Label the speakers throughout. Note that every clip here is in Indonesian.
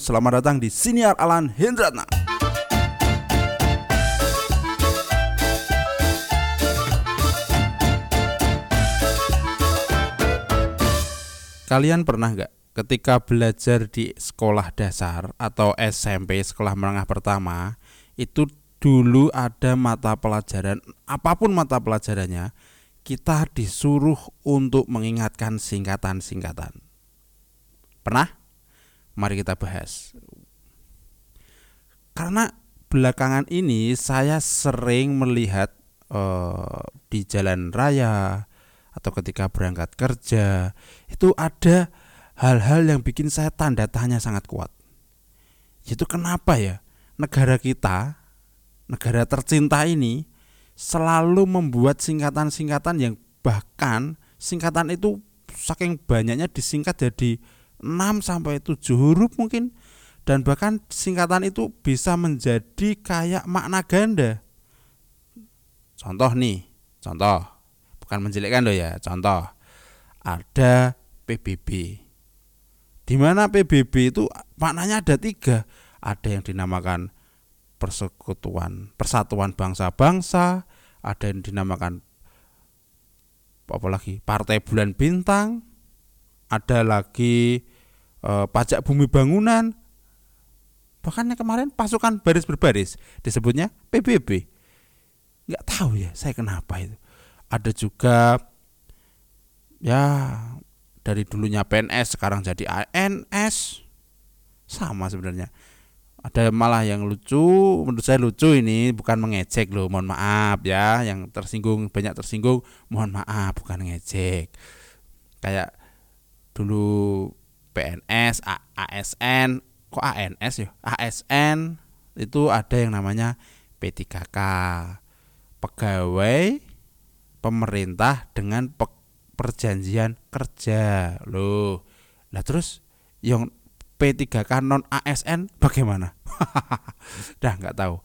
Speaker 1: Selamat datang di Siniar Alan Hendratna. Kalian pernah nggak ketika belajar di sekolah dasar atau SMP sekolah menengah pertama itu dulu ada mata pelajaran apa pun mata pelajarannya kita disuruh untuk mengingatkan singkatan-singkatan. Pernah? Mari kita bahas. Karena belakangan ini saya sering melihat uh, di jalan raya atau ketika berangkat kerja itu ada hal-hal yang bikin saya tanda tanya sangat kuat. Itu kenapa ya negara kita, negara tercinta ini selalu membuat singkatan-singkatan yang bahkan singkatan itu saking banyaknya disingkat jadi 6 sampai 7 huruf mungkin dan bahkan singkatan itu bisa menjadi kayak makna ganda. Contoh nih, contoh. Bukan menjelekkan loh ya, contoh. Ada PBB. Di mana PBB itu maknanya ada tiga. Ada yang dinamakan persekutuan, persatuan bangsa-bangsa, ada yang dinamakan apa lagi partai bulan bintang, ada lagi e, pajak bumi bangunan. Bahkan yang kemarin pasukan baris berbaris disebutnya PBB nggak tahu ya saya kenapa itu. Ada juga ya dari dulunya PNS sekarang jadi ANS sama sebenarnya. Ada malah yang lucu menurut saya lucu ini bukan mengejek loh mohon maaf ya yang tersinggung banyak tersinggung mohon maaf bukan ngejek. Kayak dulu PNS, A ASN, kok ANS ya? ASN itu ada yang namanya P3K. Pegawai pemerintah dengan pe perjanjian kerja. Loh. Lah terus yang P3K non ASN bagaimana? Dah nggak tahu.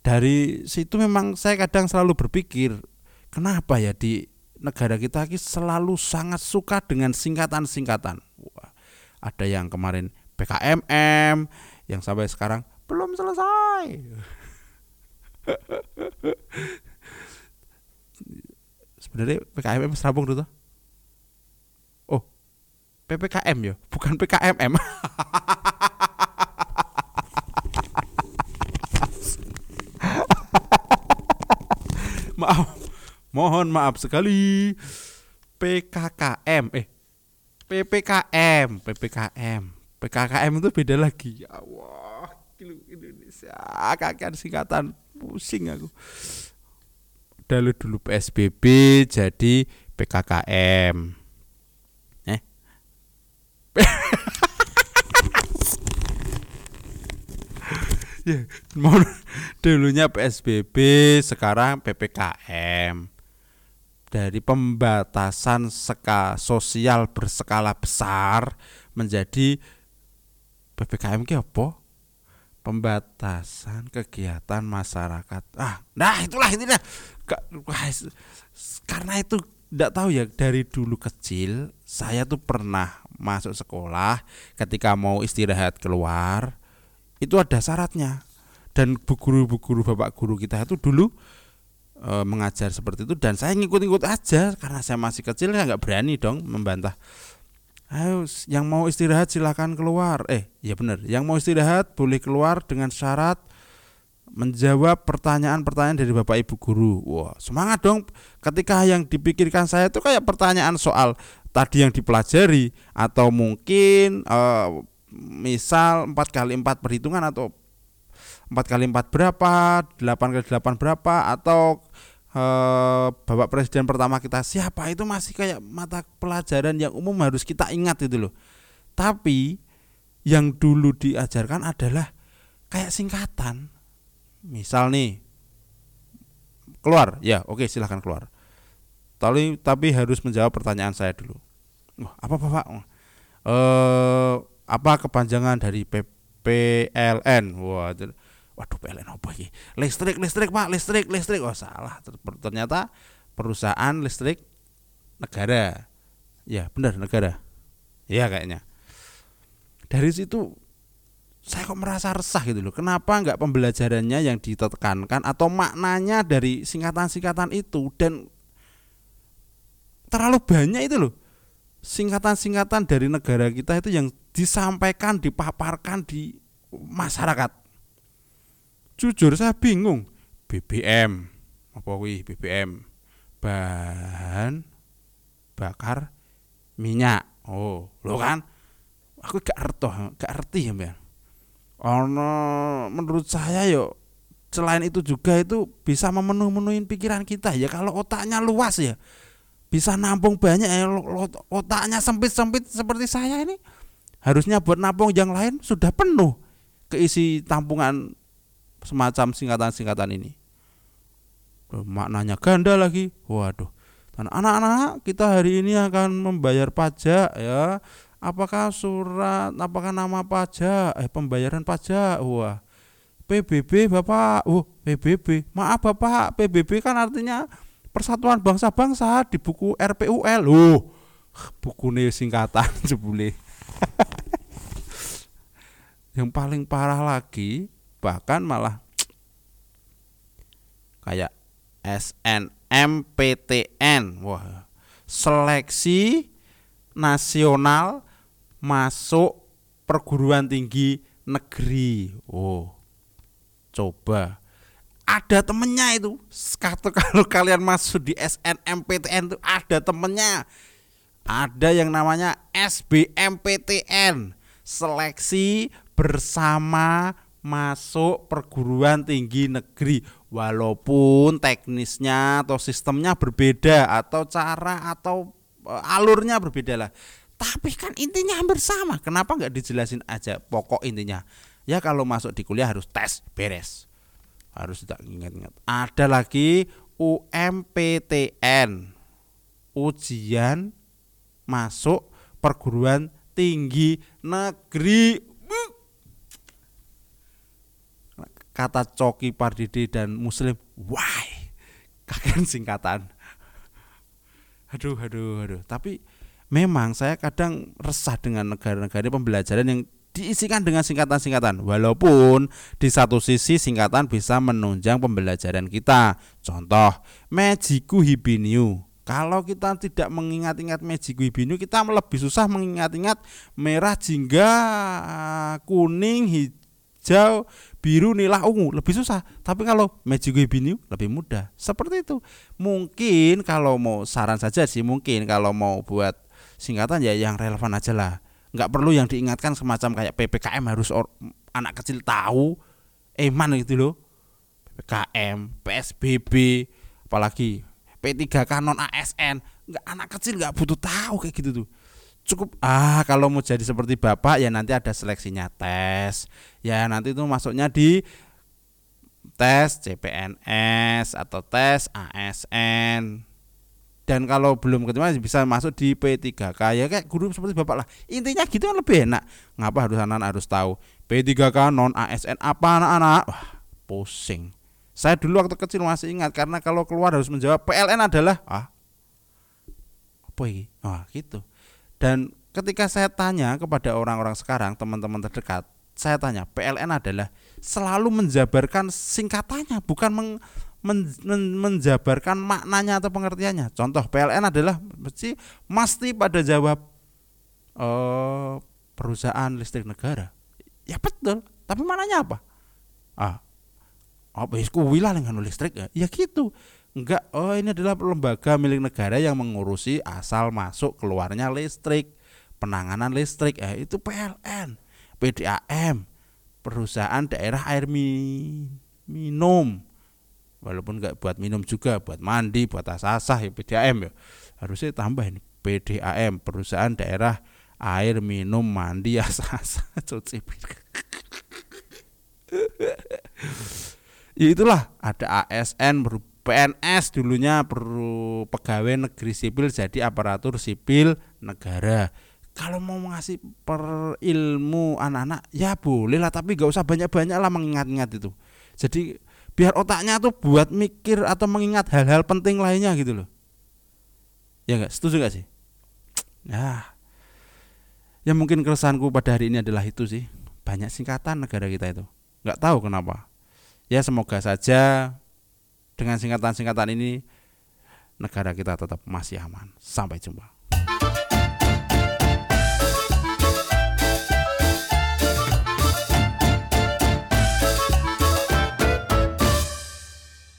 Speaker 1: Dari situ memang saya kadang selalu berpikir, kenapa ya di negara kita ini selalu sangat suka dengan singkatan-singkatan. Ada yang kemarin PKMM yang sampai sekarang belum selesai. Sebenarnya PKMM serabung dulu. Oh, PPKM ya, bukan PKMM. Maaf, Mohon maaf sekali. PKKM eh PPKM, PPKM. PKKM itu beda lagi. Ya Allah, Indonesia kakek singkatan pusing aku. Dulu dulu PSBB jadi PKKM. Eh. ya, dulunya PSBB, sekarang PPKM dari pembatasan seka sosial berskala besar menjadi PPKM ki apa? Pembatasan kegiatan masyarakat. Ah, nah itulah intinya. Karena itu tidak tahu ya dari dulu kecil saya tuh pernah masuk sekolah ketika mau istirahat keluar itu ada syaratnya dan bu guru bu guru bapak guru kita itu dulu e, mengajar seperti itu dan saya ngikut-ngikut aja. Karena saya masih kecil ya nggak berani dong membantah. Ayo yang mau istirahat silahkan keluar. Eh ya benar yang mau istirahat boleh keluar dengan syarat menjawab pertanyaan-pertanyaan dari bapak ibu guru. Wah semangat dong. Ketika yang dipikirkan saya itu kayak pertanyaan soal tadi yang dipelajari atau mungkin e, misal 4 kali 4 perhitungan atau 4 kali 4 berapa, 8 kali 8 berapa atau eh, Bapak Presiden pertama kita siapa itu masih kayak mata pelajaran yang umum harus kita ingat itu loh. Tapi yang dulu diajarkan adalah kayak singkatan. Misal nih keluar, ya oke silahkan keluar. Tapi tapi harus menjawab pertanyaan saya dulu. Oh, apa Bapak? Eh apa kepanjangan dari PLN? Wah, waduh PLN apa ini listrik listrik pak listrik listrik. Oh salah. Ternyata perusahaan listrik negara. Ya benar negara. Ya kayaknya. Dari situ saya kok merasa resah gitu loh. Kenapa nggak pembelajarannya yang ditekankan atau maknanya dari singkatan-singkatan itu dan terlalu banyak itu loh. Singkatan-singkatan dari negara kita itu yang disampaikan, dipaparkan di masyarakat. Jujur saya bingung. BBM apa wih BBM bahan bakar minyak. Oh, lo kan? Aku gak ngerti, gak ngerti ya, Mbak. Ono menurut saya yo selain itu juga itu bisa memenuhi pikiran kita. Ya kalau otaknya luas ya bisa nampung banyak ya otaknya sempit-sempit seperti saya ini harusnya buat nampung yang lain sudah penuh keisi tampungan semacam singkatan-singkatan ini. Maknanya ganda lagi. Waduh. Anak-anak kita hari ini akan membayar pajak ya. Apakah surat apakah nama pajak? Eh pembayaran pajak. Wah. PBB Bapak. Oh PBB maaf Bapak. PBB kan artinya Persatuan Bangsa-Bangsa di buku RPUL oh buku nih singkatan jebule. Yang paling parah lagi bahkan malah kayak SNMPTN wah seleksi nasional masuk perguruan tinggi negeri. Oh, coba ada temennya itu. Kata kalau kalian masuk di SNMPTN itu ada temennya. Ada yang namanya SBMPTN, seleksi bersama masuk perguruan tinggi negeri walaupun teknisnya atau sistemnya berbeda atau cara atau eh, alurnya berbeda lah tapi kan intinya hampir sama. Kenapa nggak dijelasin aja pokok intinya? Ya kalau masuk di kuliah harus tes beres. Harus tidak ingat-ingat. Ada lagi UMPTN. Ujian masuk perguruan tinggi negeri. Kata Coki Pardede dan Muslim, why? Kakek singkatan. Aduh, aduh, aduh. Tapi memang saya kadang resah dengan negara-negara pembelajaran yang diisikan dengan singkatan-singkatan walaupun di satu sisi singkatan bisa menunjang pembelajaran kita contoh Mejiku Hibiniu kalau kita tidak mengingat-ingat Mejiku Hibiniu kita lebih susah mengingat-ingat merah jingga kuning hijau biru nila ungu. Lebih susah. Tapi kalau Mejiku Hibiniu lebih mudah. Seperti itu. Mungkin kalau mau saran saja sih mungkin kalau mau buat singkatan ya yang relevan aja lah. Nggak perlu yang diingatkan semacam kayak ppkm harus or, anak kecil tahu eman gitu loh. Ppkm psbb apalagi p3k non asn nggak anak kecil nggak butuh tahu kayak gitu tuh cukup ah kalau mau jadi seperti bapak ya nanti ada seleksinya tes. Ya nanti itu masuknya di tes CPNS atau tes ASN dan kalau belum keterima bisa masuk di P3K ya kayak guru seperti bapak lah. Intinya gitu kan lebih enak. Ngapa harus anak, harus tahu? P3K non ASN apa anak-anak? Wah pusing. Saya dulu waktu kecil masih ingat karena kalau keluar harus menjawab PLN adalah ah apa ini? Wah gitu dan ketika saya tanya kepada orang-orang sekarang teman-teman terdekat saya tanya PLN adalah selalu menjabarkan singkatannya bukan meng, men, men, menjabarkan maknanya atau pengertiannya. Contoh PLN adalah mesti mesti pada jawab uh, perusahaan listrik negara. Ya betul, tapi maknanya apa? Ah, apa oh, kuwi listrik ya? Ya gitu. Enggak, oh ini adalah lembaga milik negara yang mengurusi asal masuk keluarnya listrik, penanganan listrik. Eh itu PLN, PDAM, perusahaan daerah air minum. Walaupun nggak buat minum juga buat mandi buat asasah ya PDAM ya. Harusnya tambah ini PDAM perusahaan daerah air minum mandi asasah cuci ya itulah ada ASN PNS dulunya perlu pegawai negeri sipil jadi aparatur sipil negara. Kalau mau ngasih per ilmu anak-anak ya boleh lah tapi gak usah banyak-banyak lah mengingat-ingat itu. Jadi biar otaknya tuh buat mikir atau mengingat hal-hal penting lainnya gitu loh. Ya enggak setuju gak sih? Ya. Ya mungkin keresahanku pada hari ini adalah itu sih. Banyak singkatan negara kita itu. Nggak tahu kenapa. Ya semoga saja dengan singkatan-singkatan ini negara kita tetap masih aman. Sampai jumpa